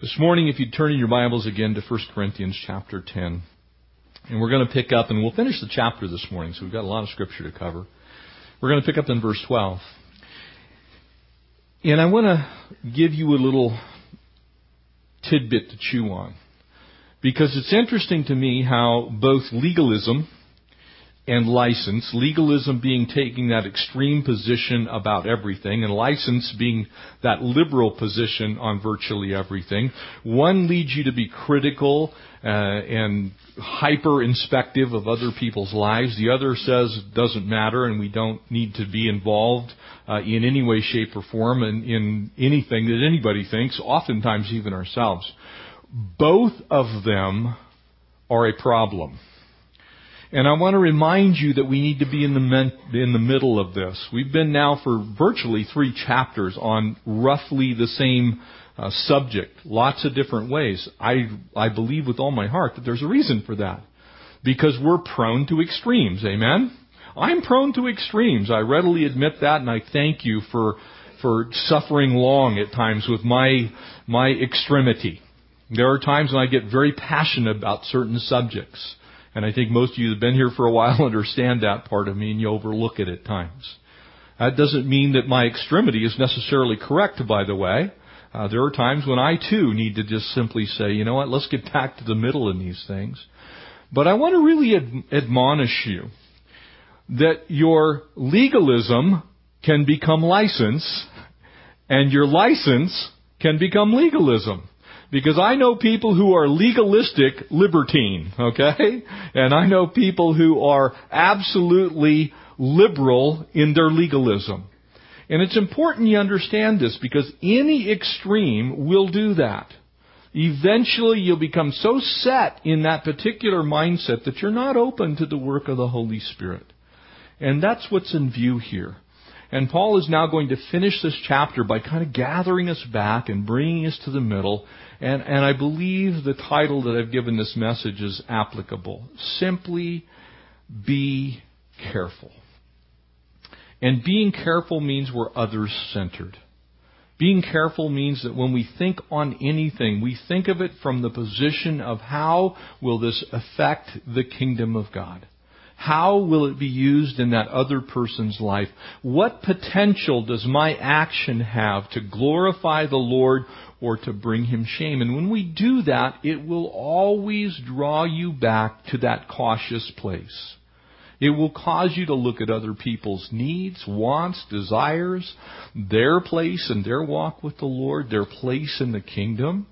This morning, if you'd turn in your Bibles again to 1 Corinthians chapter 10, and we're going to pick up, and we'll finish the chapter this morning, so we've got a lot of scripture to cover. We're going to pick up in verse 12. And I want to give you a little tidbit to chew on. Because it's interesting to me how both legalism and license, legalism being taking that extreme position about everything, and license being that liberal position on virtually everything. One leads you to be critical uh, and hyper inspective of other people's lives. The other says it doesn't matter and we don't need to be involved uh, in any way, shape, or form in, in anything that anybody thinks, oftentimes even ourselves. Both of them are a problem. And I want to remind you that we need to be in the, men, in the middle of this. We've been now for virtually three chapters on roughly the same uh, subject, lots of different ways. I, I believe with all my heart that there's a reason for that. Because we're prone to extremes, amen? I'm prone to extremes. I readily admit that and I thank you for, for suffering long at times with my, my extremity. There are times when I get very passionate about certain subjects. And I think most of you have been here for a while understand that part of me and you overlook it at times. That doesn't mean that my extremity is necessarily correct, by the way. Uh, there are times when I too need to just simply say, you know what, let's get back to the middle in these things. But I want to really ad- admonish you that your legalism can become license and your license can become legalism. Because I know people who are legalistic libertine, okay? And I know people who are absolutely liberal in their legalism. And it's important you understand this because any extreme will do that. Eventually you'll become so set in that particular mindset that you're not open to the work of the Holy Spirit. And that's what's in view here. And Paul is now going to finish this chapter by kind of gathering us back and bringing us to the middle. And, and I believe the title that I've given this message is applicable. Simply be careful. And being careful means we're others centered. Being careful means that when we think on anything, we think of it from the position of how will this affect the kingdom of God? How will it be used in that other person's life? What potential does my action have to glorify the Lord or to bring him shame? And when we do that, it will always draw you back to that cautious place. It will cause you to look at other people's needs, wants, desires, their place and their walk with the Lord, their place in the kingdom.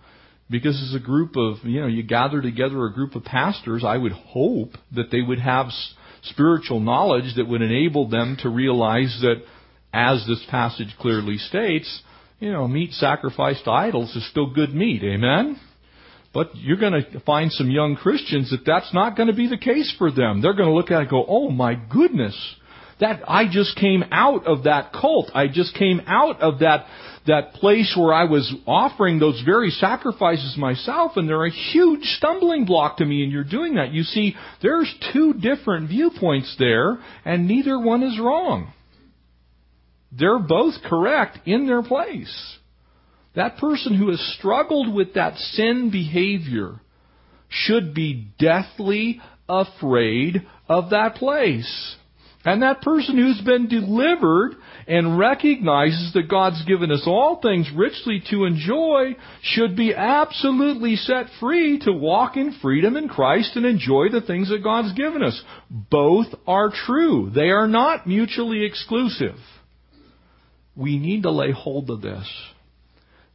Because as a group of, you know, you gather together a group of pastors, I would hope that they would have spiritual knowledge that would enable them to realize that, as this passage clearly states, you know, meat sacrificed to idols is still good meat. Amen? But you're going to find some young Christians that that's not going to be the case for them. They're going to look at it and go, oh my goodness, that I just came out of that cult. I just came out of that that place where I was offering those very sacrifices myself, and they're a huge stumbling block to me, and you're doing that. You see, there's two different viewpoints there, and neither one is wrong. They're both correct in their place. That person who has struggled with that sin behavior should be deathly afraid of that place. And that person who's been delivered and recognizes that God's given us all things richly to enjoy should be absolutely set free to walk in freedom in Christ and enjoy the things that God's given us. Both are true. They are not mutually exclusive. We need to lay hold of this.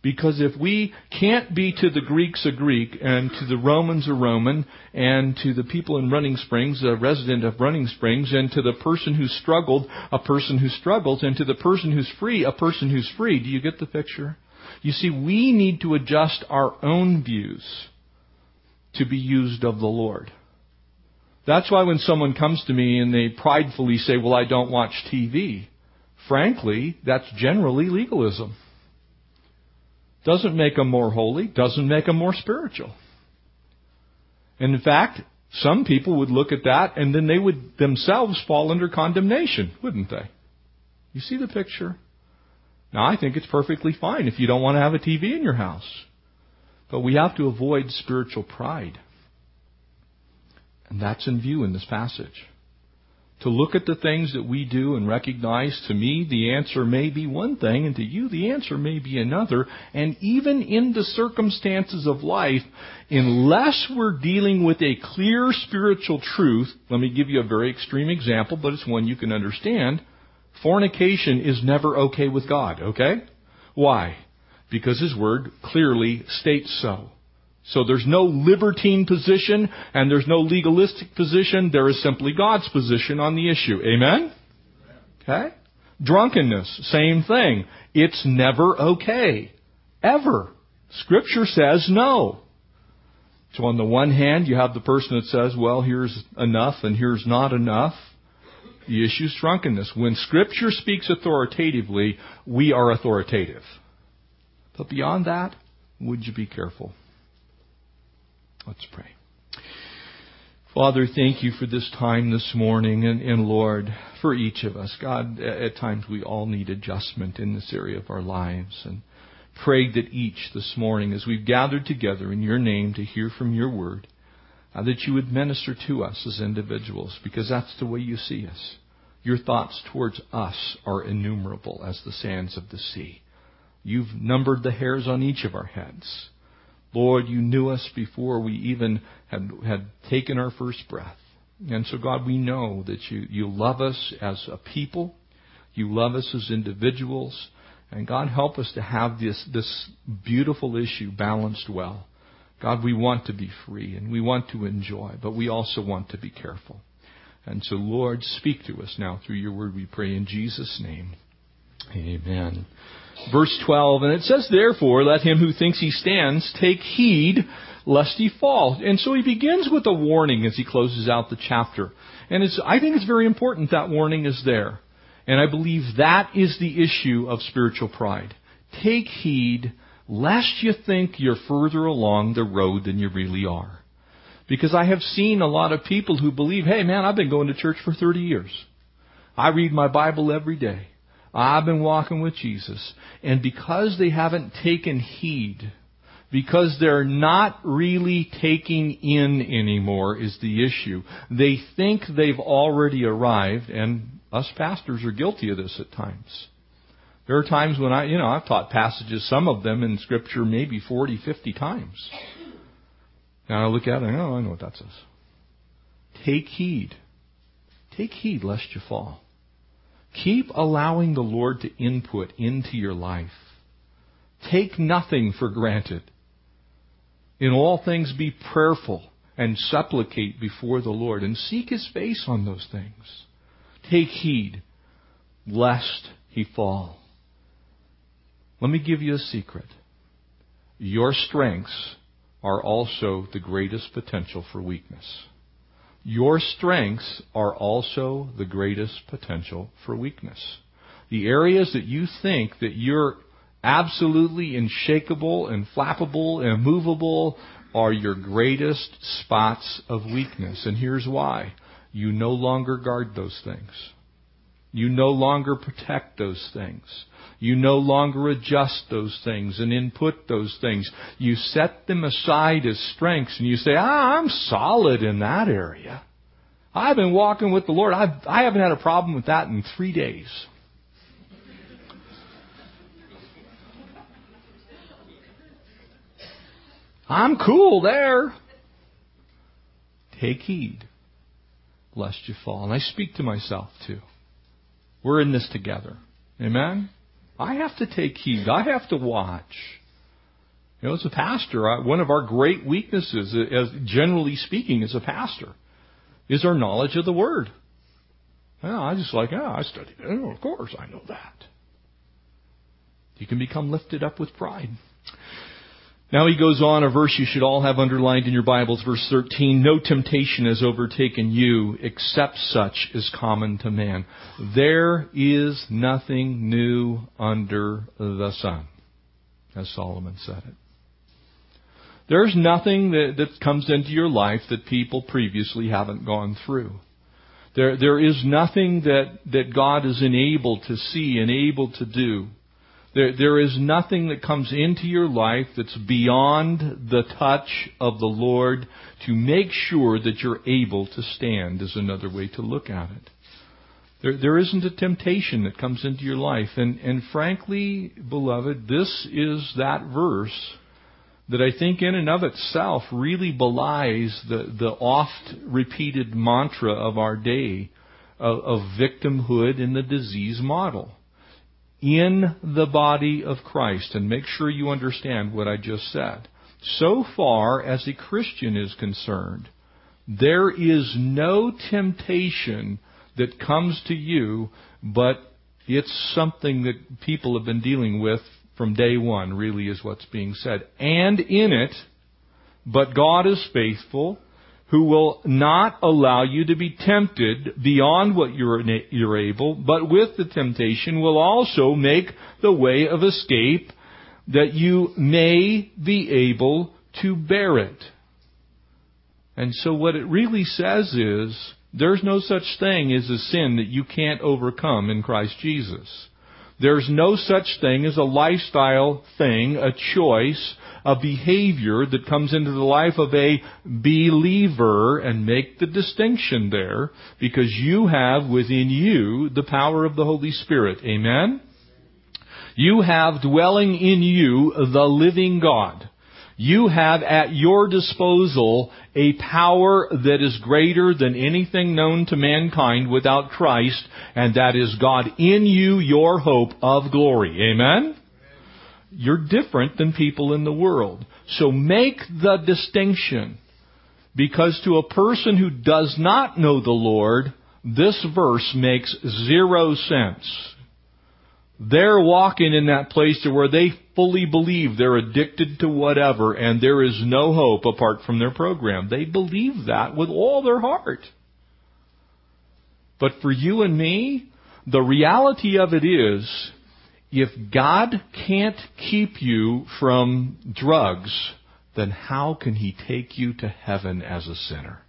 Because if we can't be to the Greeks a Greek, and to the Romans a Roman, and to the people in Running Springs a resident of Running Springs, and to the person who struggled a person who struggles, and to the person who's free a person who's free, do you get the picture? You see, we need to adjust our own views to be used of the Lord. That's why when someone comes to me and they pridefully say, well, I don't watch TV, frankly, that's generally legalism. Doesn't make them more holy, doesn't make them more spiritual. And in fact, some people would look at that and then they would themselves fall under condemnation, wouldn't they? You see the picture? Now I think it's perfectly fine if you don't want to have a TV in your house. But we have to avoid spiritual pride. And that's in view in this passage to look at the things that we do and recognize to me the answer may be one thing and to you the answer may be another. And even in the circumstances of life, unless we're dealing with a clear spiritual truth, let me give you a very extreme example, but it's one you can understand. Fornication is never okay with God, okay? Why? Because His Word clearly states so. So there's no libertine position and there's no legalistic position. There is simply God's position on the issue. Amen? Okay? Drunkenness, same thing. It's never okay. Ever. Scripture says no. So on the one hand, you have the person that says, well, here's enough and here's not enough. The issue is drunkenness. When Scripture speaks authoritatively, we are authoritative. But beyond that, would you be careful? Let's pray. Father, thank you for this time this morning and, and, Lord, for each of us. God, at times we all need adjustment in this area of our lives and pray that each this morning as we've gathered together in your name to hear from your word, uh, that you would minister to us as individuals because that's the way you see us. Your thoughts towards us are innumerable as the sands of the sea. You've numbered the hairs on each of our heads. Lord, you knew us before we even had, had taken our first breath. And so, God, we know that you, you love us as a people. You love us as individuals. And God, help us to have this, this beautiful issue balanced well. God, we want to be free and we want to enjoy, but we also want to be careful. And so, Lord, speak to us now through your word, we pray in Jesus' name. Amen verse 12, and it says, Therefore, let him who thinks he stands take heed lest he fall. And so he begins with a warning as he closes out the chapter. And I think it's very important that warning is there. And I believe that is the issue of spiritual pride. Take heed lest you think you're further along the road than you really are. Because I have seen a lot of people who believe, hey man, I've been going to church for 30 years. I read my Bible every day. I've been walking with Jesus. And because they haven't taken heed, because they're not really taking in anymore is the issue. They think they've already arrived, and us pastors are guilty of this at times. There are times when I, you know, I've taught passages, some of them in Scripture, maybe 40, 50 times. And I look at it and oh, I know what that says. Take heed. Take heed lest you fall. Keep allowing the Lord to input into your life. Take nothing for granted. In all things be prayerful and supplicate before the Lord and seek His face on those things. Take heed lest he fall. Let me give you a secret. Your strengths are also the greatest potential for weakness. Your strengths are also the greatest potential for weakness. The areas that you think that you're absolutely unshakable and flappable and immovable are your greatest spots of weakness. And here's why. You no longer guard those things. You no longer protect those things. You no longer adjust those things and input those things. You set them aside as strengths and you say, ah, I'm solid in that area. I've been walking with the Lord. I've, I haven't had a problem with that in three days. I'm cool there. Take heed lest you fall. And I speak to myself too. We're in this together. Amen? I have to take heed. I have to watch. You know, as a pastor, one of our great weaknesses, uh, as generally speaking, as a pastor, is our knowledge of the Word. Well, I just like, yeah, I studied it. Oh, of course, I know that. You can become lifted up with pride. Now he goes on, a verse you should all have underlined in your Bibles, verse 13. No temptation has overtaken you except such as is common to man. There is nothing new under the sun, as Solomon said it. There's nothing that, that comes into your life that people previously haven't gone through. There, there is nothing that, that God is enabled to see and able to do There, there is nothing that comes into your life that's beyond the touch of the Lord to make sure that you're able to stand, is another way to look at it. There, there isn't a temptation that comes into your life. And, and frankly, beloved, this is that verse that I think in and of itself really belies the, the oft repeated mantra of our day of, of victimhood in the disease model. In the body of Christ, and make sure you understand what I just said. So far as a Christian is concerned, there is no temptation that comes to you, but it's something that people have been dealing with from day one, really is what's being said. And in it, but God is faithful, who will not allow you to be tempted beyond what you're, you're able, but with the temptation will also make the way of escape that you may be able to bear it. And so what it really says is, there's no such thing as a sin that you can't overcome in Christ Jesus. There's no such thing as a lifestyle thing, a choice, a behavior that comes into the life of a believer and make the distinction there because you have within you the power of the Holy Spirit. Amen? You have dwelling in you the living God. You have at your disposal a power that is greater than anything known to mankind without Christ, and that is God in you, your hope of glory. Amen? You're different than people in the world. So make the distinction. Because to a person who does not know the Lord, this verse makes zero sense. They're walking in that place to where they fully believe they're addicted to whatever and there is no hope apart from their program. They believe that with all their heart. But for you and me, the reality of it is, if God can't keep you from drugs, then how can He take you to heaven as a sinner?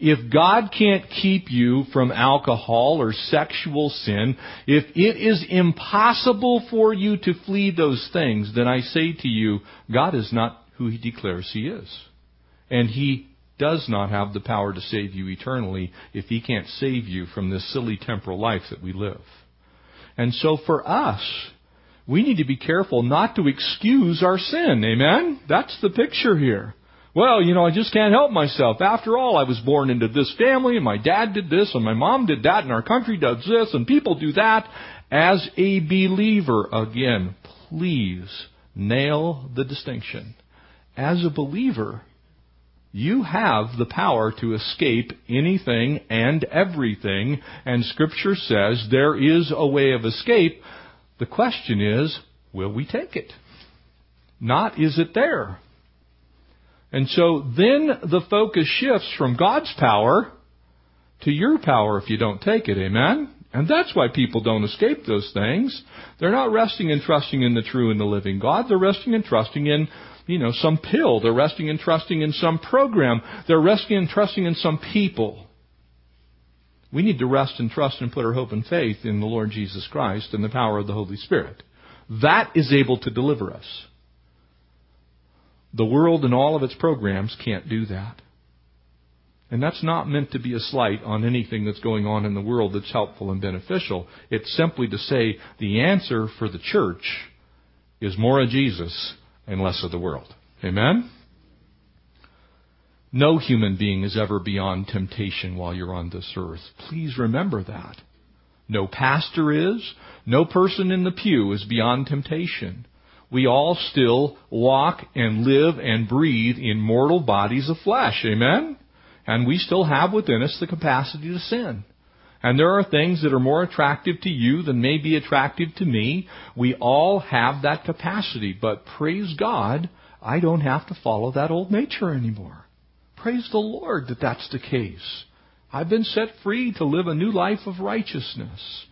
If God can't keep you from alcohol or sexual sin, if it is impossible for you to flee those things, then I say to you, God is not who He declares He is. And He does not have the power to save you eternally if He can't save you from this silly temporal life that we live. And so for us, we need to be careful not to excuse our sin. Amen? That's the picture here. Well, you know, I just can't help myself. After all, I was born into this family, and my dad did this, and my mom did that, and our country does this, and people do that. As a believer, again, please nail the distinction. As a believer, you have the power to escape anything and everything, and Scripture says there is a way of escape. The question is, will we take it? Not is it there. And so then the focus shifts from God's power to your power if you don't take it. Amen? And that's why people don't escape those things. They're not resting and trusting in the true and the living God. They're resting and trusting in, you know, some pill. They're resting and trusting in some program. They're resting and trusting in some people. We need to rest and trust and put our hope and faith in the Lord Jesus Christ and the power of the Holy Spirit. That is able to deliver us. The world and all of its programs can't do that. And that's not meant to be a slight on anything that's going on in the world that's helpful and beneficial. It's simply to say the answer for the church is more of Jesus and less of the world. Amen? No human being is ever beyond temptation while you're on this earth. Please remember that. No pastor is. No person in the pew is beyond temptation we all still walk and live and breathe in mortal bodies of flesh. Amen? And we still have within us the capacity to sin. And there are things that are more attractive to you than may be attractive to me. We all have that capacity. But praise God, I don't have to follow that old nature anymore. Praise the Lord that that's the case. I've been set free to live a new life of righteousness.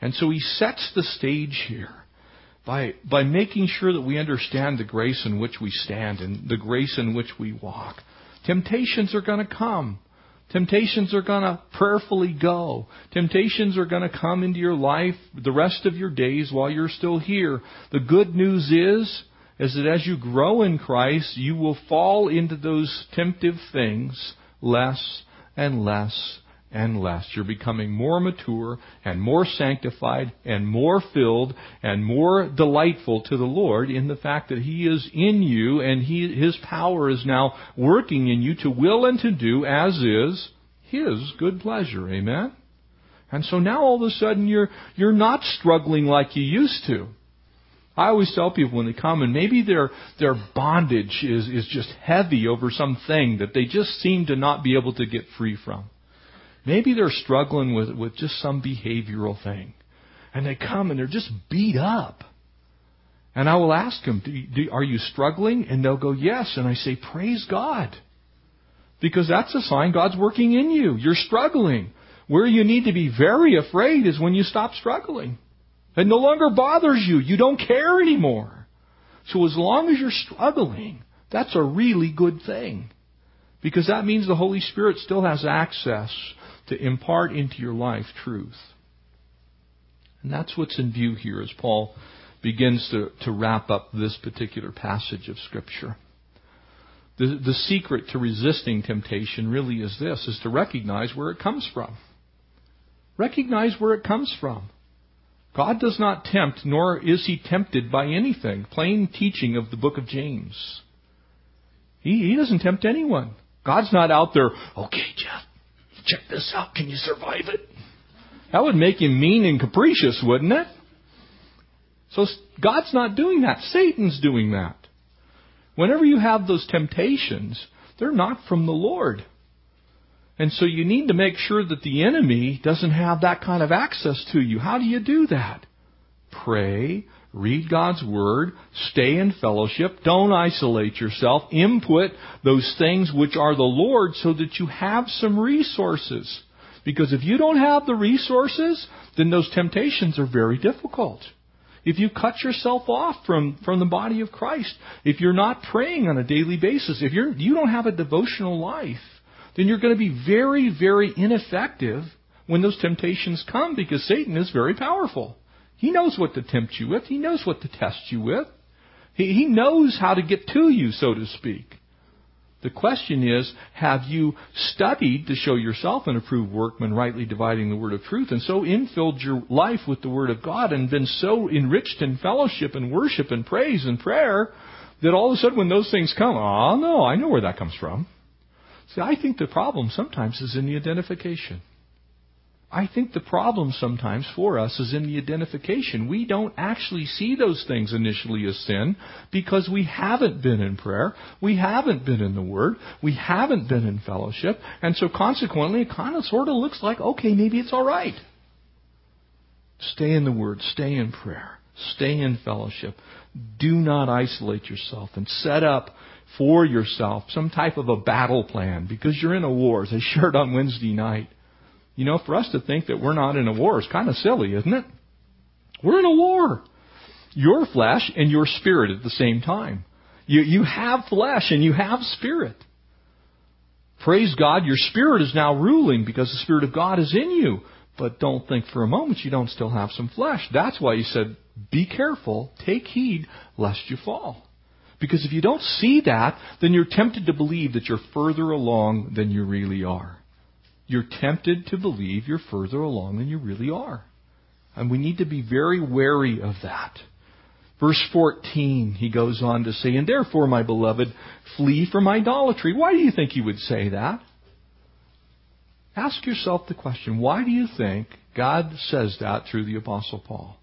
And so he sets the stage here by, by making sure that we understand the grace in which we stand and the grace in which we walk. Temptations are going to come. Temptations are going to prayerfully go. Temptations are going to come into your life the rest of your days while you're still here. The good news is, is that as you grow in Christ, you will fall into those temptive things less and less and less. You're becoming more mature and more sanctified and more filled and more delightful to the Lord in the fact that He is in you and he, His power is now working in you to will and to do as is His good pleasure. Amen? And so now all of a sudden you're, you're not struggling like you used to. I always tell people when they come and maybe their their bondage is, is just heavy over something that they just seem to not be able to get free from. Maybe they're struggling with, with just some behavioral thing. And they come and they're just beat up. And I will ask them, do, do, Are you struggling? And they'll go, Yes. And I say, Praise God. Because that's a sign God's working in you. You're struggling. Where you need to be very afraid is when you stop struggling. It no longer bothers you. You don't care anymore. So as long as you're struggling, that's a really good thing. Because that means the Holy Spirit still has access to impart into your life truth. And that's what's in view here as Paul begins to, to wrap up this particular passage of Scripture. The, the secret to resisting temptation really is this, is to recognize where it comes from. Recognize where it comes from. God does not tempt, nor is he tempted by anything. Plain teaching of the book of James. He, he doesn't tempt anyone. God's not out there, okay, check this out. Can you survive it? That would make him mean and capricious, wouldn't it? So God's not doing that. Satan's doing that. Whenever you have those temptations, they're not from the Lord. And so you need to make sure that the enemy doesn't have that kind of access to you. How do you do that? Pray, read God's Word, stay in fellowship, don't isolate yourself, input those things which are the Lord so that you have some resources. Because if you don't have the resources, then those temptations are very difficult. If you cut yourself off from, from the body of Christ, if you're not praying on a daily basis, if you're, you don't have a devotional life, then you're going to be very, very ineffective when those temptations come because Satan is very powerful. He knows what to tempt you with. He knows what to test you with. He, he knows how to get to you, so to speak. The question is, have you studied to show yourself an approved workman, rightly dividing the word of truth, and so infilled your life with the word of God and been so enriched in fellowship and worship and praise and prayer that all of a sudden when those things come, oh no, I know where that comes from. See, I think the problem sometimes is in the identification. I think the problem sometimes for us is in the identification. We don't actually see those things initially as sin because we haven't been in prayer, we haven't been in the Word, we haven't been in fellowship, and so consequently it kind of sort of looks like, okay, maybe it's alright. Stay in the Word, stay in prayer, stay in fellowship. Do not isolate yourself and set up for yourself some type of a battle plan because you're in a war, as I shared on Wednesday night. You know, for us to think that we're not in a war is kind of silly, isn't it? We're in a war. Your flesh and your spirit at the same time. You, you have flesh and you have spirit. Praise God, your spirit is now ruling because the Spirit of God is in you. But don't think for a moment you don't still have some flesh. That's why he said, be careful, take heed, lest you fall. Because if you don't see that, then you're tempted to believe that you're further along than you really are you're tempted to believe you're further along than you really are. And we need to be very wary of that. Verse 14, he goes on to say, And therefore, my beloved, flee from idolatry. Why do you think he would say that? Ask yourself the question why do you think God says that through the Apostle Paul?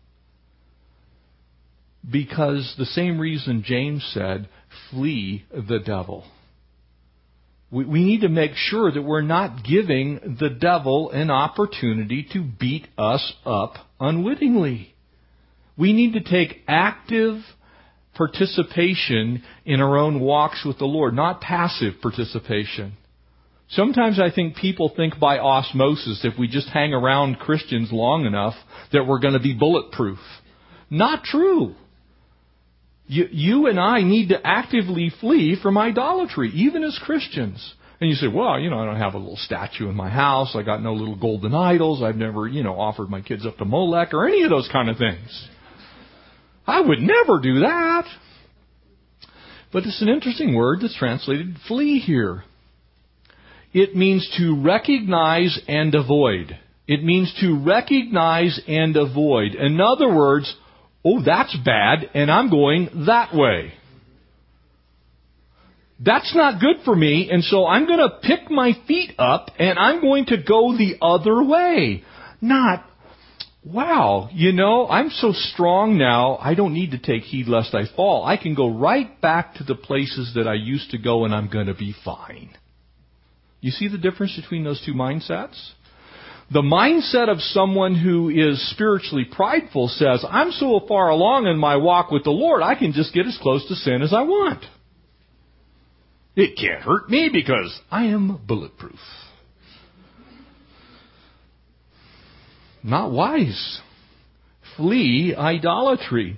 Because the same reason James said, flee the devil. We, we need to make sure that we're not giving the devil an opportunity to beat us up unwittingly. We need to take active participation in our own walks with the Lord, not passive participation. Sometimes I think people think by osmosis, if we just hang around Christians long enough, that we're going to be bulletproof. Not true. You, you and I need to actively flee from idolatry, even as Christians. And you say, well, you know, I don't have a little statue in my house. I got no little golden idols. I've never, you know, offered my kids up to Molech or any of those kind of things. I would never do that. But it's an interesting word that's translated flee here. It means to recognize and avoid. It means to recognize and avoid. In other words, oh, that's bad, and I'm going that way. That's not good for me, and so I'm going to pick my feet up and I'm going to go the other way. Not, wow, you know, I'm so strong now, I don't need to take heed lest I fall. I can go right back to the places that I used to go and I'm going to be fine. You see the difference between those two mindsets? The mindset of someone who is spiritually prideful says, I'm so far along in my walk with the Lord, I can just get as close to sin as I want. It can't hurt me because I am bulletproof. Not wise. Flee idolatry.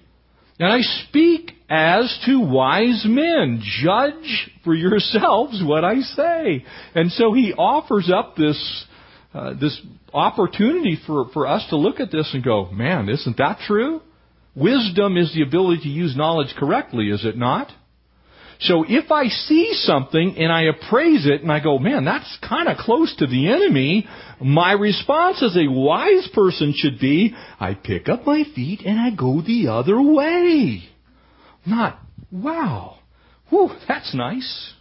And I speak as to wise men. Judge for yourselves what I say. And so he offers up this, uh, this opportunity for, for us to look at this and go, man, isn't that true? Wisdom is the ability to use knowledge correctly, is it not? So if I see something and I appraise it and I go, man, that's kind of close to the enemy, my response as a wise person should be, I pick up my feet and I go the other way. Not, wow, whew, that's nice.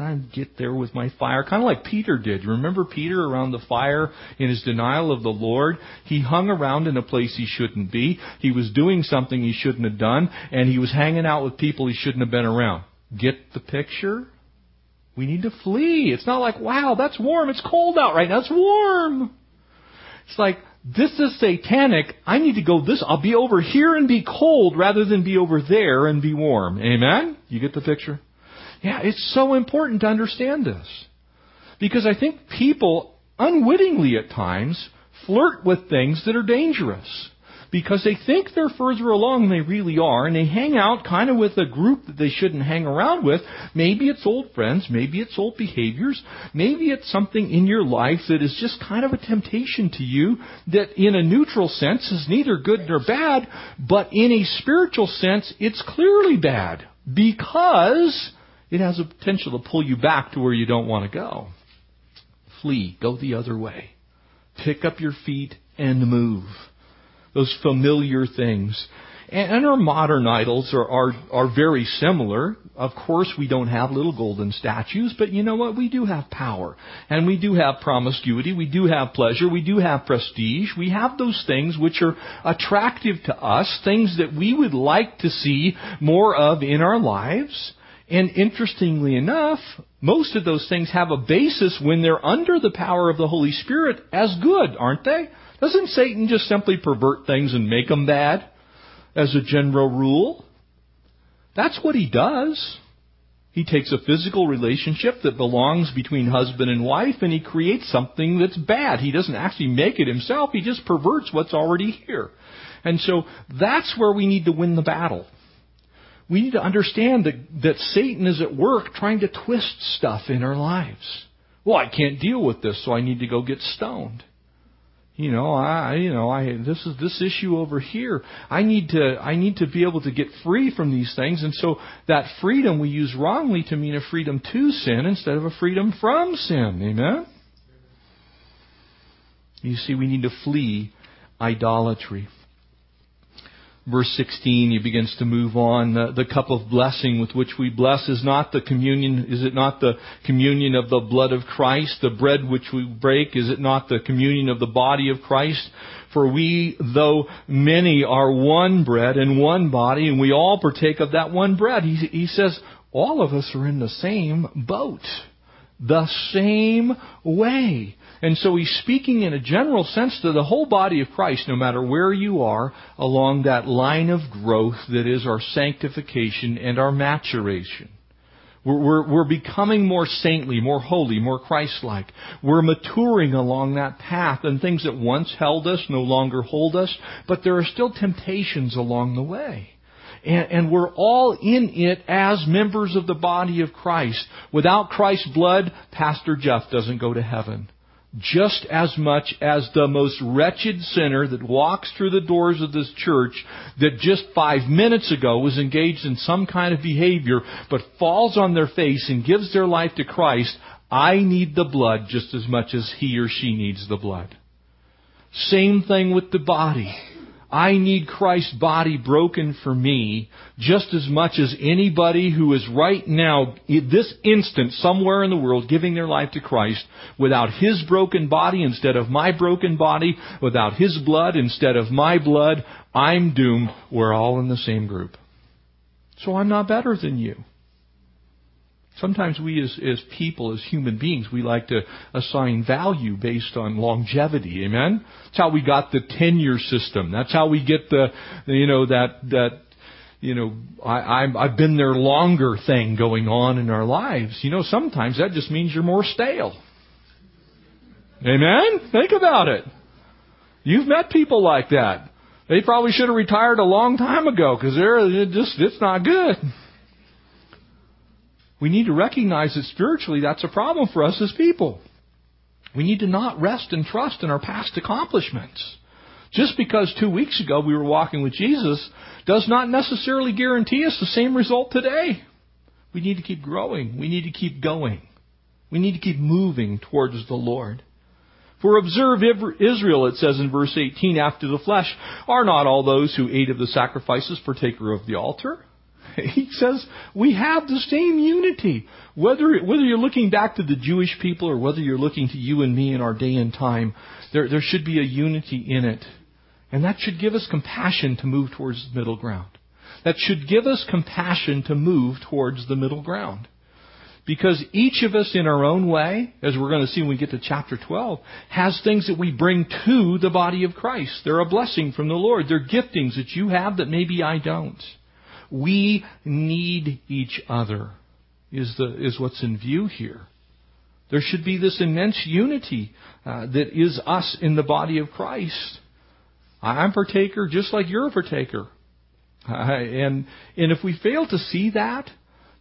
And I get there with my fire, kind of like Peter did. Remember Peter around the fire in his denial of the Lord? He hung around in a place he shouldn't be. He was doing something he shouldn't have done, and he was hanging out with people he shouldn't have been around. Get the picture? We need to flee. It's not like, wow, that's warm. It's cold out right now. It's warm. It's like, this is satanic. I need to go this. I'll be over here and be cold rather than be over there and be warm. Amen? You get the picture? Yeah, it's so important to understand this. Because I think people unwittingly at times flirt with things that are dangerous because they think they're further along than they really are, and they hang out kind of with a group that they shouldn't hang around with. Maybe it's old friends, maybe it's old behaviors, maybe it's something in your life that is just kind of a temptation to you that in a neutral sense is neither good nor bad, but in a spiritual sense it's clearly bad because it has a potential to pull you back to where you don't want to go. Flee, go the other way. Pick up your feet and move those familiar things. And our modern idols are, are, are very similar. Of course, we don't have little golden statues, but you know what? We do have power. And we do have promiscuity. We do have pleasure. We do have prestige. We have those things which are attractive to us, things that we would like to see more of in our lives. And interestingly enough, most of those things have a basis when they're under the power of the Holy Spirit as good, aren't they? Doesn't Satan just simply pervert things and make them bad as a general rule? That's what he does. He takes a physical relationship that belongs between husband and wife and he creates something that's bad. He doesn't actually make it himself, he just perverts what's already here. And so that's where we need to win the battle. We need to understand that, that Satan is at work trying to twist stuff in our lives. Well, I can't deal with this, so I need to go get stoned. You know i you know i this is this issue over here. I need to i need to be able to get free from these things and so that freedom we use wrongly to mean a freedom to sin instead of a freedom from sin. Amen? You see we need to flee idolatry verse 16, he begins to move on. The, the, cup of blessing with which we bless is not the communion, is it not the communion of the blood of Christ? The bread which we break, is it not the communion of the body of Christ? For we, though many, are one bread and one body, and we all partake of that one bread. He, he says, all of us are in the same boat. The same way. And so he's speaking in a general sense to the whole body of Christ, no matter where you are, along that line of growth that is our sanctification and our maturation. We're, we're, we're becoming more saintly, more holy, more Christ-like. We're maturing along that path, and things that once held us no longer hold us, but there are still temptations along the way. And, and we're all in it as members of the body of Christ. Without Christ's blood, Pastor Jeff doesn't go to heaven just as much as the most wretched sinner that walks through the doors of this church that just five minutes ago was engaged in some kind of behavior but falls on their face and gives their life to Christ, I need the blood just as much as he or she needs the blood. Same thing with the body. I need Christ's body broken for me just as much as anybody who is right now, this instant, somewhere in the world, giving their life to Christ without His broken body instead of my broken body, without His blood instead of my blood, I'm doomed. We're all in the same group. So I'm not better than you. Sometimes we as, as people, as human beings, we like to assign value based on longevity. Amen? That's how we got the tenure system. That's how we get the, you know, that, that, you know, I, I've, I've been there longer thing going on in our lives. You know, sometimes that just means you're more stale. Amen? Think about it. You've met people like that. They probably should have retired a long time ago because they're just, it's not good. We need to recognize that spiritually that's a problem for us as people. We need to not rest and trust in our past accomplishments. Just because two weeks ago we were walking with Jesus does not necessarily guarantee us the same result today. We need to keep growing. We need to keep going. We need to keep moving towards the Lord. For observe Israel, it says in verse 18, after the flesh, are not all those who ate of the sacrifices partaker of the altar? He says we have the same unity. Whether, whether you're looking back to the Jewish people or whether you're looking to you and me in our day and time, there, there should be a unity in it. And that should give us compassion to move towards the middle ground. That should give us compassion to move towards the middle ground. Because each of us in our own way, as we're going to see when we get to chapter 12, has things that we bring to the body of Christ. They're a blessing from the Lord. They're giftings that you have that maybe I don't. We need each other, is, the, is what's in view here. There should be this immense unity uh, that is us in the body of Christ. I'm partaker just like you're a partaker. Uh, and, and if we fail to see that,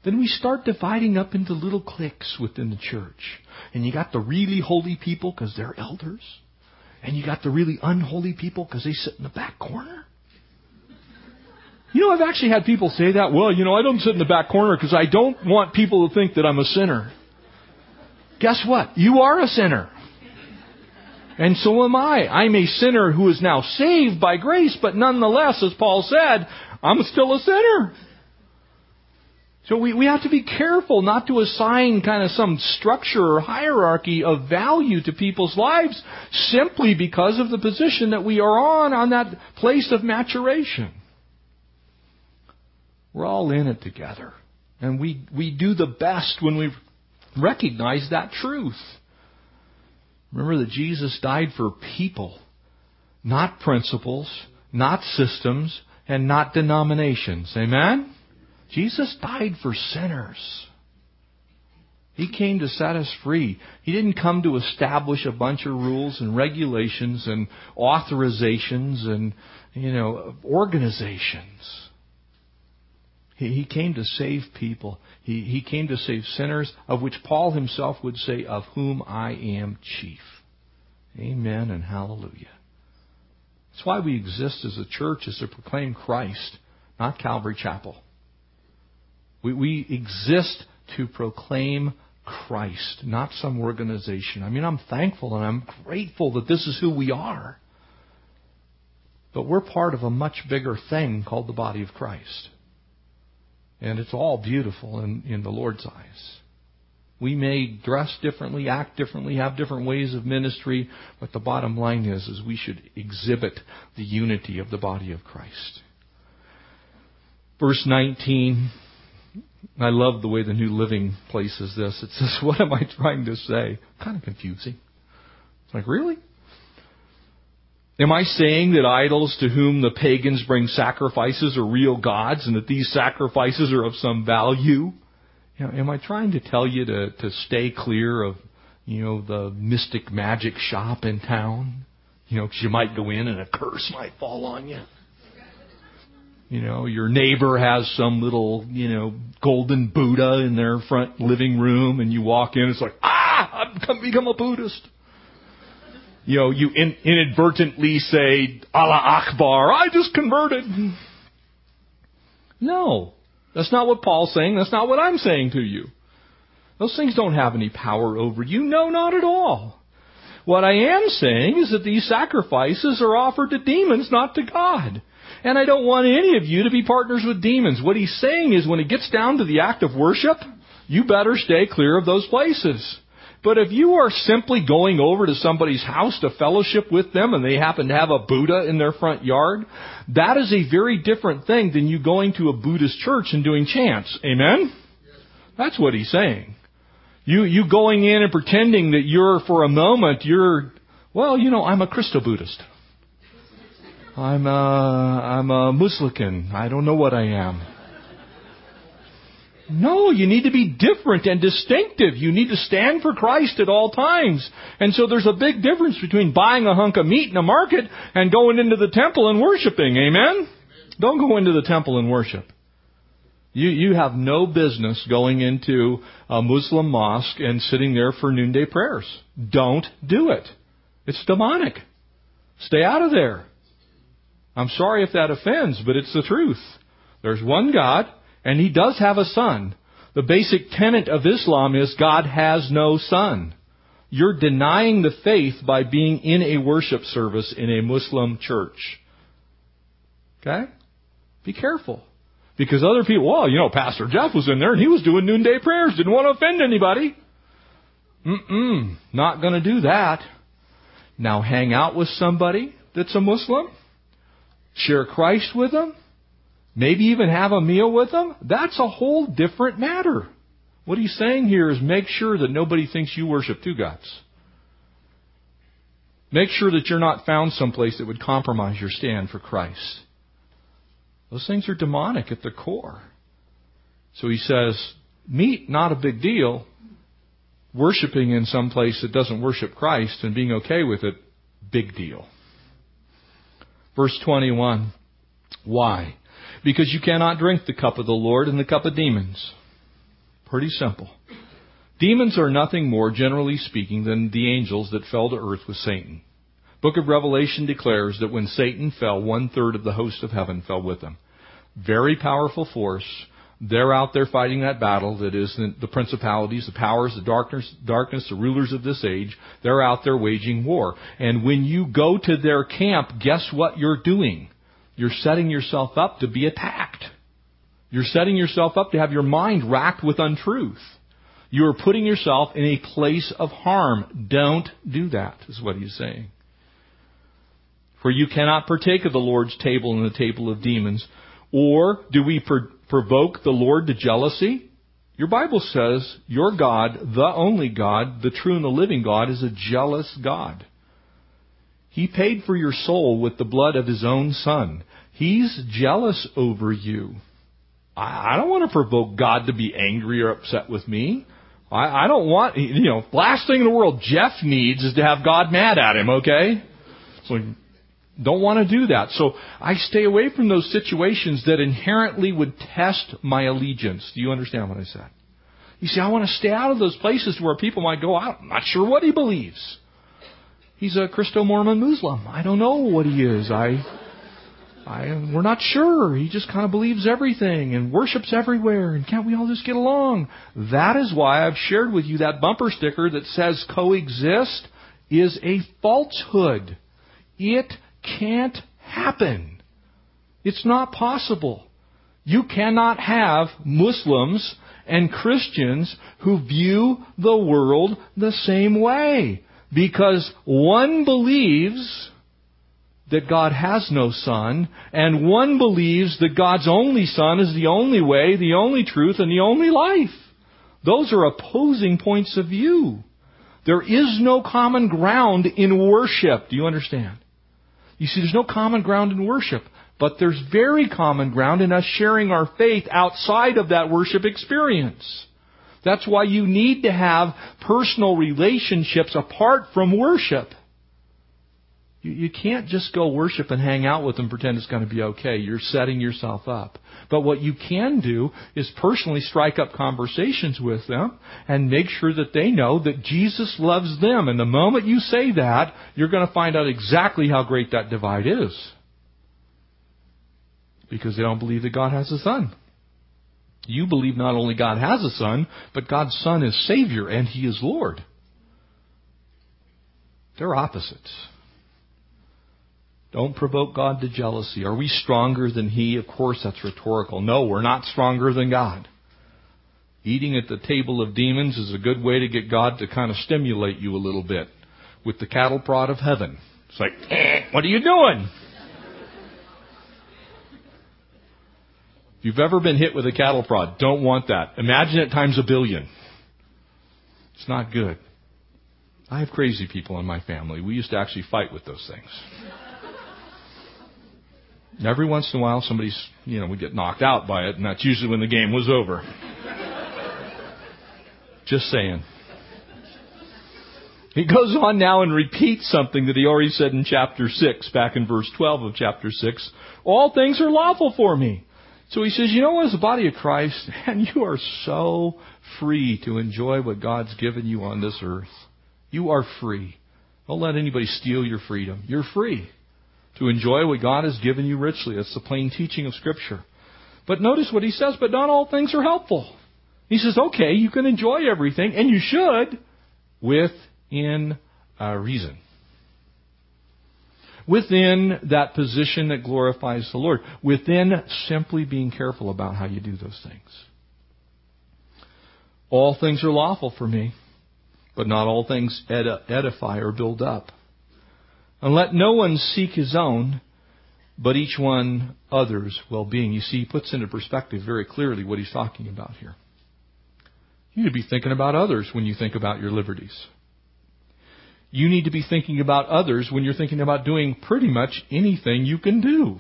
then we start dividing up into little cliques within the church. And you got the really holy people because they're elders. And you got the really unholy people because they sit in the back corner. You know, I've actually had people say that. Well, you know, I don't sit in the back corner because I don't want people to think that I'm a sinner. Guess what? You are a sinner. And so am I. I'm a sinner who is now saved by grace, but nonetheless, as Paul said, I'm still a sinner. So we, we have to be careful not to assign kind of some structure or hierarchy of value to people's lives simply because of the position that we are on on that place of maturation. We're all in it together. And we, we do the best when we recognize that truth. Remember that Jesus died for people, not principles, not systems, and not denominations. Amen? Jesus died for sinners. He came to set us free. He didn't come to establish a bunch of rules and regulations and authorizations and, you know, organizations. He, he came to save people. He, he came to save sinners, of which Paul himself would say, of whom I am chief. Amen and hallelujah. That's why we exist as a church, is to proclaim Christ, not Calvary Chapel. We, we exist to proclaim Christ, not some organization. I mean, I'm thankful and I'm grateful that this is who we are. But we're part of a much bigger thing called the body of Christ. And it's all beautiful in, in the Lord's eyes. We may dress differently, act differently, have different ways of ministry, but the bottom line is, is we should exhibit the unity of the body of Christ. Verse 19, I love the way the New Living places this. It says, what am I trying to say? Kind of confusing. It's like, really? Am I saying that idols to whom the pagans bring sacrifices are real gods and that these sacrifices are of some value? You know, am I trying to tell you to, to stay clear of, you know, the mystic magic shop in town? You know, because you might go in and a curse might fall on you. You know, your neighbor has some little, you know, golden Buddha in their front living room and you walk in, it's like, ah, I've become a Buddhist. You know, you in, inadvertently say, Allah Akbar, I just converted. No. That's not what Paul's saying. That's not what I'm saying to you. Those things don't have any power over you. No, not at all. What I am saying is that these sacrifices are offered to demons, not to God. And I don't want any of you to be partners with demons. What he's saying is when it gets down to the act of worship, you better stay clear of those places. But if you are simply going over to somebody's house to fellowship with them and they happen to have a Buddha in their front yard, that is a very different thing than you going to a Buddhist church and doing chants. Amen? That's what he's saying. You, you going in and pretending that you're, for a moment, you're, well, you know, I'm a Christo Buddhist. I'm a, I'm a Muslican. I don't know what I am. No, you need to be different and distinctive. You need to stand for Christ at all times. And so there's a big difference between buying a hunk of meat in a market and going into the temple and worshiping. Amen? Don't go into the temple and worship. You, you have no business going into a Muslim mosque and sitting there for noonday prayers. Don't do it. It's demonic. Stay out of there. I'm sorry if that offends, but it's the truth. There's one God, and He does have a son. The basic tenet of Islam is God has no son. You're denying the faith by being in a worship service in a Muslim church. Okay? Be careful. Because other people, well, you know, Pastor Jeff was in there and he was doing noonday prayers, didn't want to offend anybody. Mm-mm, not going to do that. Now hang out with somebody that's a Muslim, share Christ with them, maybe even have a meal with them. That's a whole different matter. What he's saying here is make sure that nobody thinks you worship two gods. Make sure that you're not found someplace that would compromise your stand for Christ. Those things are demonic at their core. So he says, meat, not a big deal. Worshipping in some place that doesn't worship Christ and being okay with it, big deal. Verse 21. Why? Because you cannot drink the cup of the Lord and the cup of demons. Pretty simple. Demons are nothing more, generally speaking, than the angels that fell to earth with Satan. Book of Revelation declares that when Satan fell, one third of the host of heaven fell with him. Very powerful force. They're out there fighting that battle that is the principalities, the powers, the darkness, darkness, the rulers of this age. They're out there waging war. And when you go to their camp, guess what you're doing? You're setting yourself up to be attacked. You're setting yourself up to have your mind racked with untruth. You are putting yourself in a place of harm. Don't do that, is what he's saying. For you cannot partake of the Lord's table and the table of demons. Or do we provoke the Lord to jealousy? Your Bible says your God, the only God, the true and the living God, is a jealous God. He paid for your soul with the blood of His own Son. He's jealous over you. I, I don't want to provoke God to be angry or upset with me. I, I don't want, you know, last thing in the world Jeff needs is to have God mad at him, okay? So don't want to do that. So I stay away from those situations that inherently would test my allegiance. Do you understand what I said? You see, I want to stay out of those places where people might go, I'm not sure what he believes. He's a Christo Mormon Muslim. I don't know what he is. I, I, we're not sure. He just kind of believes everything and worships everywhere. And can't we all just get along? That is why I've shared with you that bumper sticker that says coexist is a falsehood. It can't happen. It's not possible. You cannot have Muslims and Christians who view the world the same way. Because one believes that God has no son, and one believes that God's only son is the only way, the only truth, and the only life. Those are opposing points of view. There is no common ground in worship. Do you understand? You see, there's no common ground in worship, but there's very common ground in us sharing our faith outside of that worship experience. That's why you need to have personal relationships apart from worship. You, you can't just go worship and hang out with them pretend it's going to be okay. You're setting yourself up. But what you can do is personally strike up conversations with them and make sure that they know that Jesus loves them. And the moment you say that, you're going to find out exactly how great that divide is. Because they don't believe that God has a son. You believe not only God has a son, but God's son is Savior and He is Lord. They're opposites. Don't provoke God to jealousy. Are we stronger than He? Of course, that's rhetorical. No, we're not stronger than God. Eating at the table of demons is a good way to get God to kind of stimulate you a little bit with the cattle prod of heaven. It's like, eh, what are you doing? If you've ever been hit with a cattle prod, don't want that. Imagine it times a billion. It's not good. I have crazy people in my family. We used to actually fight with those things. Every once in a while, somebody's, you know, we get knocked out by it, and that's usually when the game was over. Just saying. He goes on now and repeats something that he already said in chapter 6, back in verse 12 of chapter 6. All things are lawful for me. So he says, you know, as the body of Christ, and you are so free to enjoy what God's given you on this earth. You are free. Don't let anybody steal your freedom. You're free to enjoy what God has given you richly. That's the plain teaching of Scripture. But notice what he says, but not all things are helpful. He says, okay, you can enjoy everything, and you should, within uh, reason. Within that position that glorifies the Lord. Within simply being careful about how you do those things. All things are lawful for me, but not all things edify or build up. And let no one seek his own, but each one others' well being. You see, he puts into perspective very clearly what he's talking about here. You need to be thinking about others when you think about your liberties. You need to be thinking about others when you're thinking about doing pretty much anything you can do.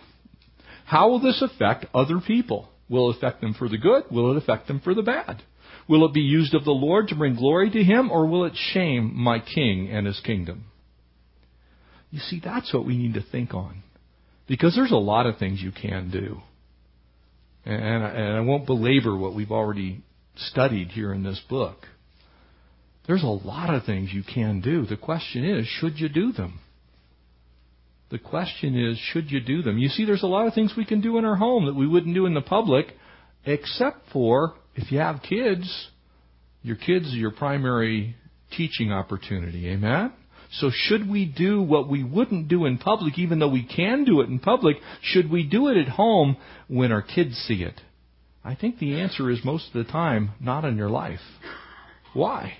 How will this affect other people? Will it affect them for the good? Will it affect them for the bad? Will it be used of the Lord to bring glory to Him, or will it shame my King and His kingdom? You see, that's what we need to think on. Because there's a lot of things you can do. And, and I won't belabor what we've already studied here in this book. There's a lot of things you can do. The question is, should you do them? The question is, should you do them? You see, there's a lot of things we can do in our home that we wouldn't do in the public, except for if you have kids, your kids are your primary teaching opportunity. Amen? So should we do what we wouldn't do in public, even though we can do it in public, should we do it at home when our kids see it? I think the answer is most of the time, not in your life. Why?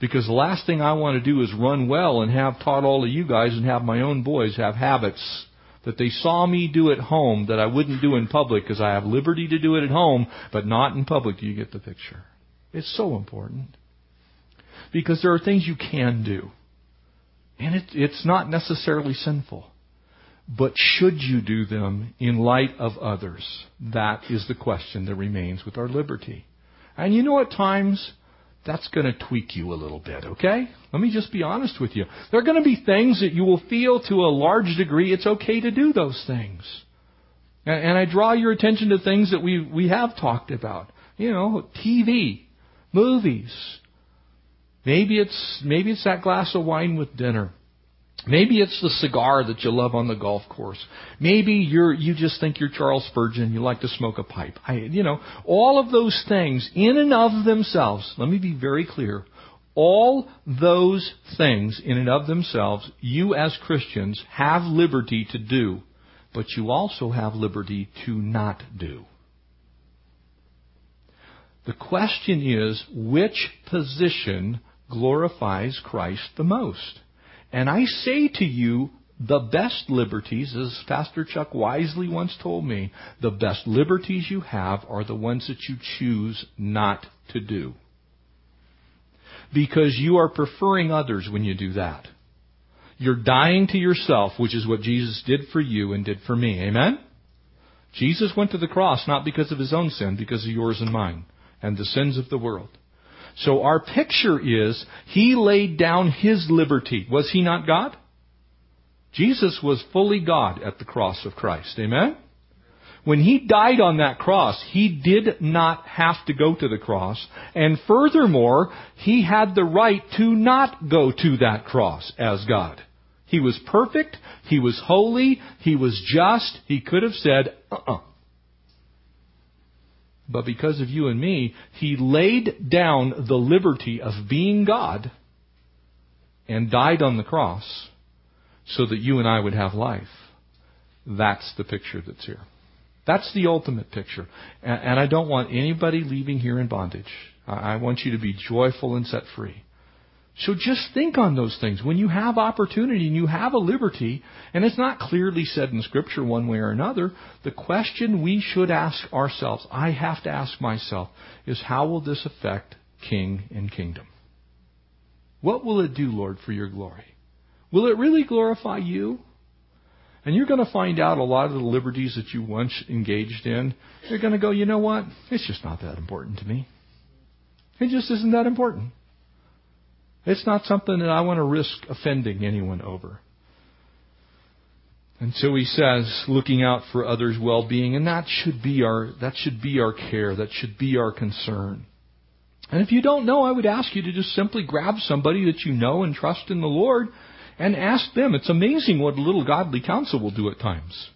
Because the last thing I want to do is run well and have taught all of you guys and have my own boys have habits that they saw me do at home that I wouldn't do in public because I have liberty to do it at home, but not in public. Do you get the picture? It's so important. Because there are things you can do. And it, it's not necessarily sinful. But should you do them in light of others? That is the question that remains with our liberty. And you know, at times, that's going to tweak you a little bit, okay? Let me just be honest with you. There are going to be things that you will feel to a large degree it's okay to do those things. And, and I draw your attention to things that we, we have talked about. You know, TV, movies, Maybe it's, maybe it's that glass of wine with dinner. Maybe it's the cigar that you love on the golf course. Maybe you're, you just think you're Charles Spurgeon, you like to smoke a pipe. I, you know, all of those things in and of themselves, let me be very clear, all those things in and of themselves, you as Christians have liberty to do, but you also have liberty to not do. The question is, which position glorifies Christ the most. And I say to you, the best liberties, as Pastor Chuck wisely once told me, the best liberties you have are the ones that you choose not to do. Because you are preferring others when you do that. You're dying to yourself, which is what Jesus did for you and did for me. Amen? Jesus went to the cross not because of his own sin, because of yours and mine, and the sins of the world. So our picture is he laid down his liberty. Was he not God? Jesus was fully God at the cross of Christ. Amen? When he died on that cross, he did not have to go to the cross. And furthermore, he had the right to not go to that cross as God. He was perfect. He was holy. He was just. He could have said, uh-uh. But because of you and me, he laid down the liberty of being God and died on the cross so that you and I would have life. That's the picture that's here. That's the ultimate picture. And, I don't want anybody leaving here in bondage. I want you to be joyful and set free. So just think on those things. When you have opportunity and you have a liberty, and it's not clearly said in Scripture one way or another, the question we should ask ourselves, I have to ask myself, is how will this affect king and kingdom? What will it do, Lord, for your glory? Will it really glorify you? And you're going to find out a lot of the liberties that you once engaged in. You're going to go, you know what? It's just not that important to me. It just isn't that important. It's not something that I want to risk offending anyone over. And so he says, looking out for others' well-being, and that should be our that should be our care, that should be our concern. And if you don't know, I would ask you to just simply grab somebody that you know and trust in the Lord and ask them. It's amazing what a little godly counsel will do at times.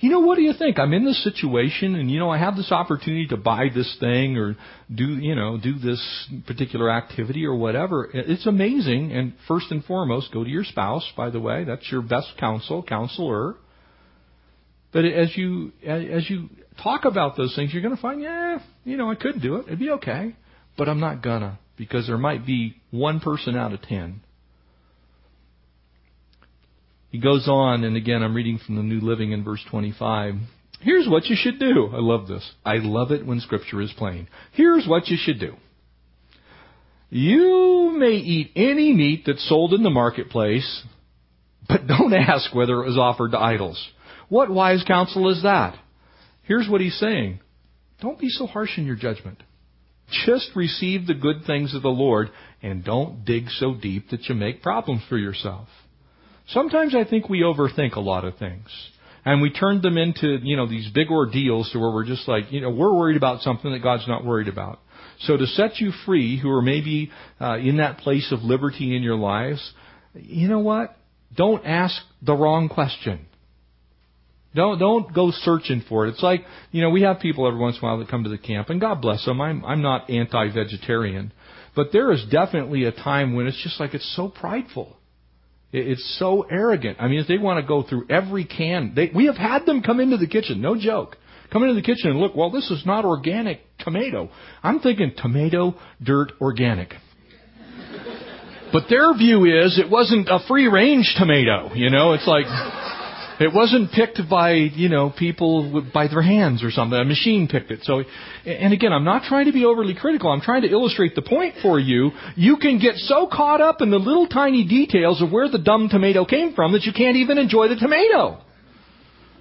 You know, what do you think? I'm in this situation and, you know, I have this opportunity to buy this thing or do, you know, do this particular activity or whatever. It's amazing. And first and foremost, go to your spouse, by the way. That's your best counsel, counselor. But as you, as you talk about those things, you're going to find, yeah, you know, I could do it. It'd be okay. But I'm not gonna because there might be one person out of ten he goes on, and again, I'm reading from the New Living in verse 25. Here's what you should do. I love this. I love it when Scripture is plain. Here's what you should do. You may eat any meat that's sold in the marketplace, but don't ask whether it was offered to idols. What wise counsel is that? Here's what he's saying. Don't be so harsh in your judgment. Just receive the good things of the Lord and don't dig so deep that you make problems for yourself. Sometimes I think we overthink a lot of things. And we turn them into, you know, these big ordeals to where we're just like, you know, we're worried about something that God's not worried about. So to set you free, who are maybe uh, in that place of liberty in your lives, you know what? Don't ask the wrong question. Don't don't go searching for it. It's like you know we have people every once in a while that come to the camp, and God bless them. I'm I'm not anti-vegetarian, but there is definitely a time when it's just like it's so prideful. It's so arrogant. I mean, they want to go through every can, they, we have had them come into the kitchen, no joke. Come into the kitchen and look, well, this is not organic tomato. I'm thinking tomato, dirt, organic. but their view is it wasn't a free range tomato, you know, it's like, it wasn't picked by, you know, people by their hands or something. A machine picked it. So, and again, I'm not trying to be overly critical. I'm trying to illustrate the point for you. You can get so caught up in the little tiny details of where the dumb tomato came from that you can't even enjoy the tomato.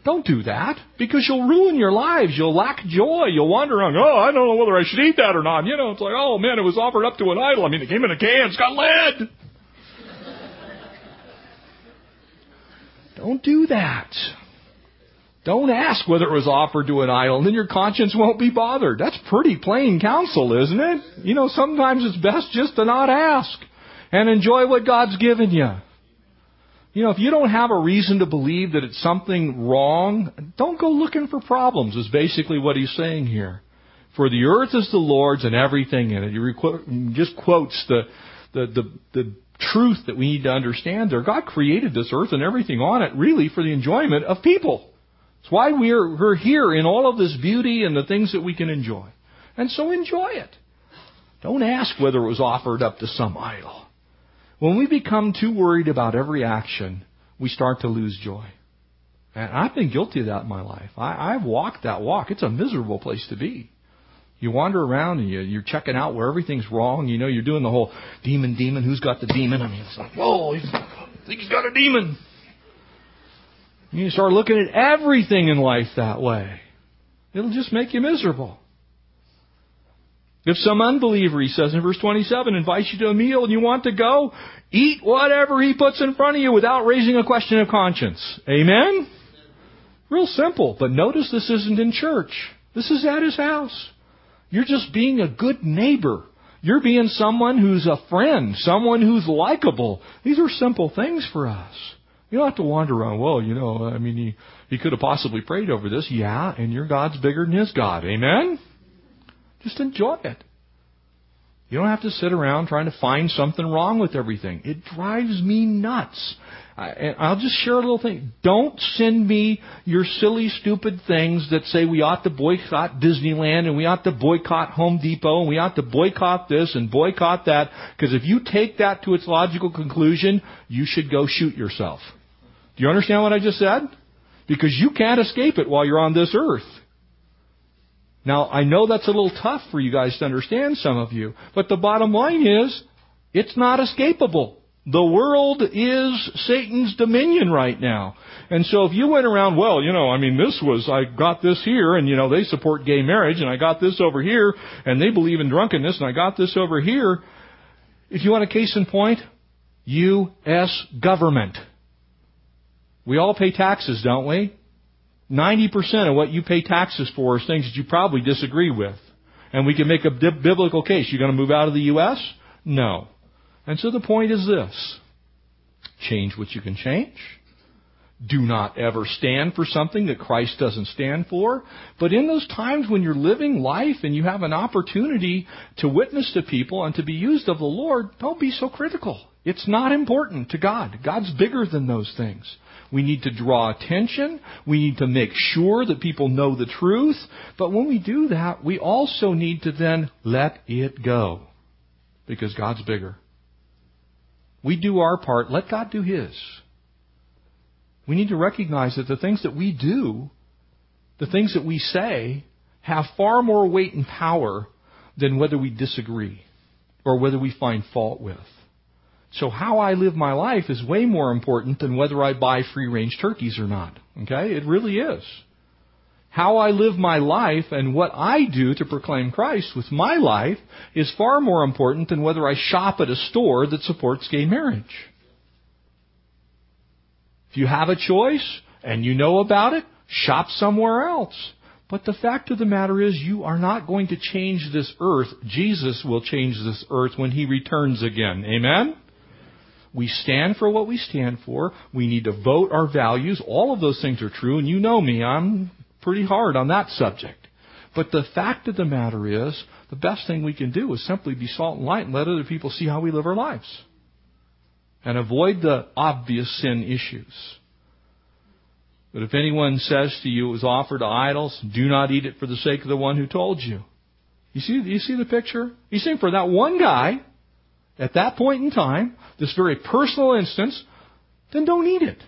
Don't do that because you'll ruin your lives. You'll lack joy. You'll wander around. Oh, I don't know whether I should eat that or not. You know, it's like, oh man, it was offered up to an idol. I mean, it came in a can. It's got lead. Don't do that. Don't ask whether it was offered to an idol, and then your conscience won't be bothered. That's pretty plain counsel, isn't it? You know, sometimes it's best just to not ask and enjoy what God's given you. You know, if you don't have a reason to believe that it's something wrong, don't go looking for problems, is basically what he's saying here. For the earth is the Lord's and everything in it. He just quotes the, the, the, the truth that we need to understand there. God created this earth and everything on it really for the enjoyment of people. It's why we're, we're here in all of this beauty and the things that we can enjoy. And so enjoy it. Don't ask whether it was offered up to some idol. When we become too worried about every action, we start to lose joy. And I've been guilty of that in my life. I, I've walked that walk. It's a miserable place to be. You wander around and you, you're checking out where everything's wrong. You know, you're doing the whole demon, demon. Who's got the demon? I mean, it's like, whoa, I think he's got a demon. You start looking at everything in life that way. It'll just make you miserable. If some unbeliever, he says in verse 27, invites you to a meal and you want to go, eat whatever he puts in front of you without raising a question of conscience. Amen? Real simple. But notice this isn't in church. This is at his house. You're just being a good neighbor. You're being someone who's a friend, someone who's likable. These are simple things for us. You don't have to wander around, well, you know, I mean, he, he could have possibly prayed over this. Yeah, and your God's bigger than his God. Amen? Just enjoy it. You don't have to sit around trying to find something wrong with everything. It drives me nuts. And I'll just share a little thing. Don't send me your silly, stupid things that say we ought to boycott Disneyland and we ought to boycott Home Depot and we ought to boycott this and boycott that. Because if you take that to its logical conclusion, you should go shoot yourself. Do you understand what I just said? Because you can't escape it while you're on this earth. Now, I know that's a little tough for you guys to understand, some of you, but the bottom line is, it's not escapable. The world is Satan's dominion right now. And so if you went around, well, you know, I mean, this was, I got this here, and you know, they support gay marriage, and I got this over here, and they believe in drunkenness, and I got this over here. If you want a case in point, U.S. government. We all pay taxes, don't we? 90% of what you pay taxes for is things that you probably disagree with. And we can make a biblical case. You're going to move out of the U.S.? No. And so the point is this. Change what you can change. Do not ever stand for something that Christ doesn't stand for. But in those times when you're living life and you have an opportunity to witness to people and to be used of the Lord, don't be so critical. It's not important to God. God's bigger than those things. We need to draw attention. We need to make sure that people know the truth. But when we do that, we also need to then let it go. Because God's bigger. We do our part. Let God do His. We need to recognize that the things that we do, the things that we say, have far more weight and power than whether we disagree or whether we find fault with. So how I live my life is way more important than whether I buy free range turkeys or not. Okay? It really is. How I live my life and what I do to proclaim Christ with my life is far more important than whether I shop at a store that supports gay marriage. If you have a choice and you know about it, shop somewhere else. But the fact of the matter is, you are not going to change this earth. Jesus will change this earth when He returns again. Amen? We stand for what we stand for. We need to vote our values. All of those things are true, and you know me. I'm pretty hard on that subject. But the fact of the matter is, the best thing we can do is simply be salt and light and let other people see how we live our lives. And avoid the obvious sin issues. But if anyone says to you it was offered to idols, do not eat it for the sake of the one who told you. You see, you see the picture? You see, for that one guy, at that point in time, this very personal instance, then don't eat it.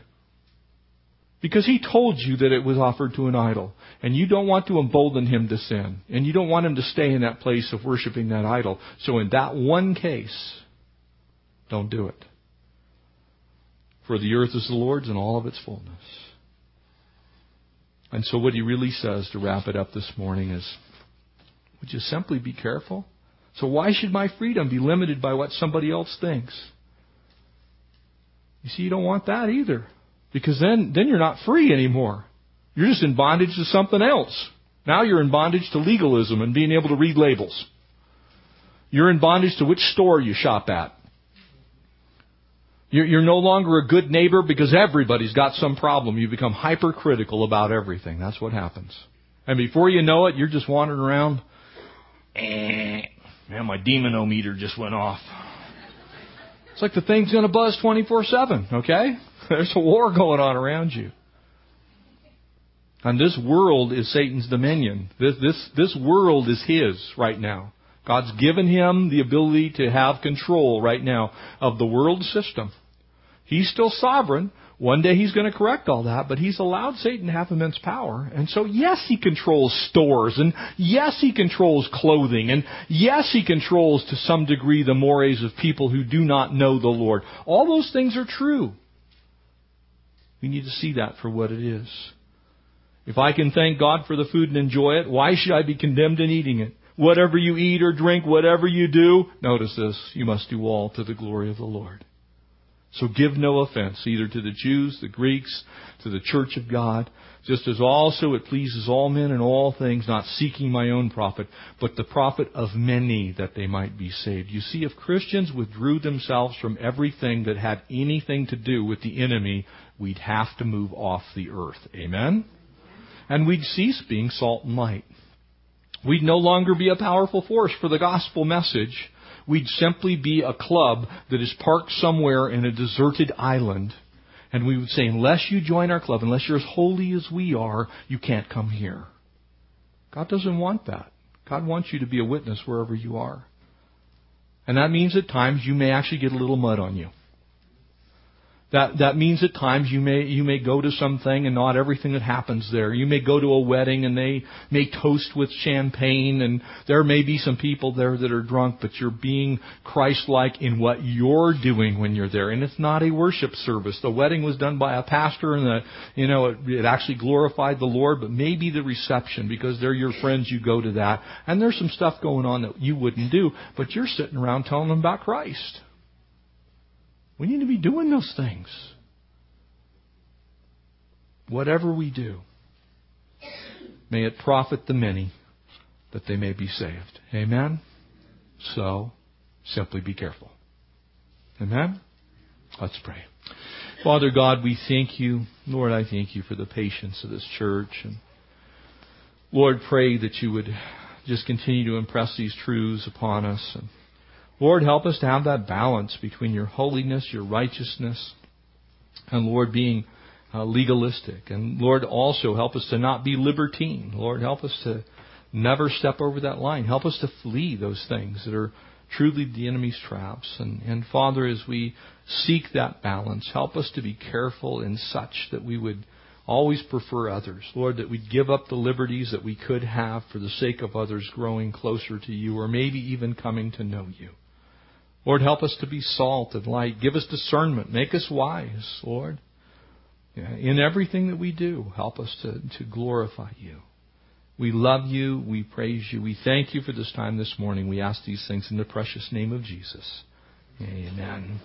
Because he told you that it was offered to an idol. And you don't want to embolden him to sin. And you don't want him to stay in that place of worshiping that idol. So in that one case, don't do it. For the earth is the Lord's and all of its fullness. And so what he really says to wrap it up this morning is, would you simply be careful? So why should my freedom be limited by what somebody else thinks? You see, you don't want that either. Because then, then you're not free anymore. You're just in bondage to something else. Now you're in bondage to legalism and being able to read labels. You're in bondage to which store you shop at. You're, you're no longer a good neighbor because everybody's got some problem. You become hypercritical about everything. That's what happens. And before you know it, you're just wandering around. Eh, Man, my demonometer just went off. It's like the thing's going to buzz 24 7, okay? There's a war going on around you. And this world is Satan's dominion. This, this, this world is his right now. God's given him the ability to have control right now of the world system. He's still sovereign, one day he's going to correct all that, but he's allowed Satan to have immense power. And so, yes, he controls stores, and yes, he controls clothing, and yes, he controls to some degree the mores of people who do not know the Lord. All those things are true. We need to see that for what it is. If I can thank God for the food and enjoy it, why should I be condemned in eating it? whatever you eat or drink, whatever you do, notice this, you must do all to the glory of the Lord. So give no offense either to the Jews, the Greeks, to the church of God, just as also it pleases all men in all things, not seeking my own profit, but the profit of many that they might be saved. You see, if Christians withdrew themselves from everything that had anything to do with the enemy, we'd have to move off the earth. Amen? And we'd cease being salt and light. We'd no longer be a powerful force for the gospel message we'd simply be a club that is parked somewhere in a deserted island. And we would say, unless you join our club, unless you're as holy as we are, you can't come here. God doesn't want that. God wants you to be a witness wherever you are. And that means at times you may actually get a little mud on you. That, that means at times you may, you may go to something and not everything that happens there. You may go to a wedding and they may toast with champagne and there may be some people there that are drunk, but you're being Christ-like in what you're doing when you're there. And it's not a worship service. The wedding was done by a pastor and the, you know, it, it actually glorified the Lord, but maybe the reception because they're your friends, you go to that. And there's some stuff going on that you wouldn't do, but you're sitting around telling them about Christ. We need to be doing those things. Whatever we do, may it profit the many that they may be saved. Amen? So, simply be careful. Amen? Let's pray. Father God, we thank you. Lord, I thank you for the patience of this church. And Lord, pray that you would just continue to impress these truths upon us. And Lord, help us to have that balance between your holiness, your righteousness, and Lord, being uh, legalistic. And Lord, also help us to not be libertine. Lord, help us to never step over that line. Help us to flee those things that are truly the enemy's traps. And, and Father, as we seek that balance, help us to be careful in such that we would always prefer others. Lord, that we'd give up the liberties that we could have for the sake of others growing closer to you or maybe even coming to know you. Lord, help us to be salt and light. Give us discernment. Make us wise, Lord. In everything that we do, help us to, to glorify you. We love you. We praise you. We thank you for this time this morning. We ask these things in the precious name of Jesus. Amen.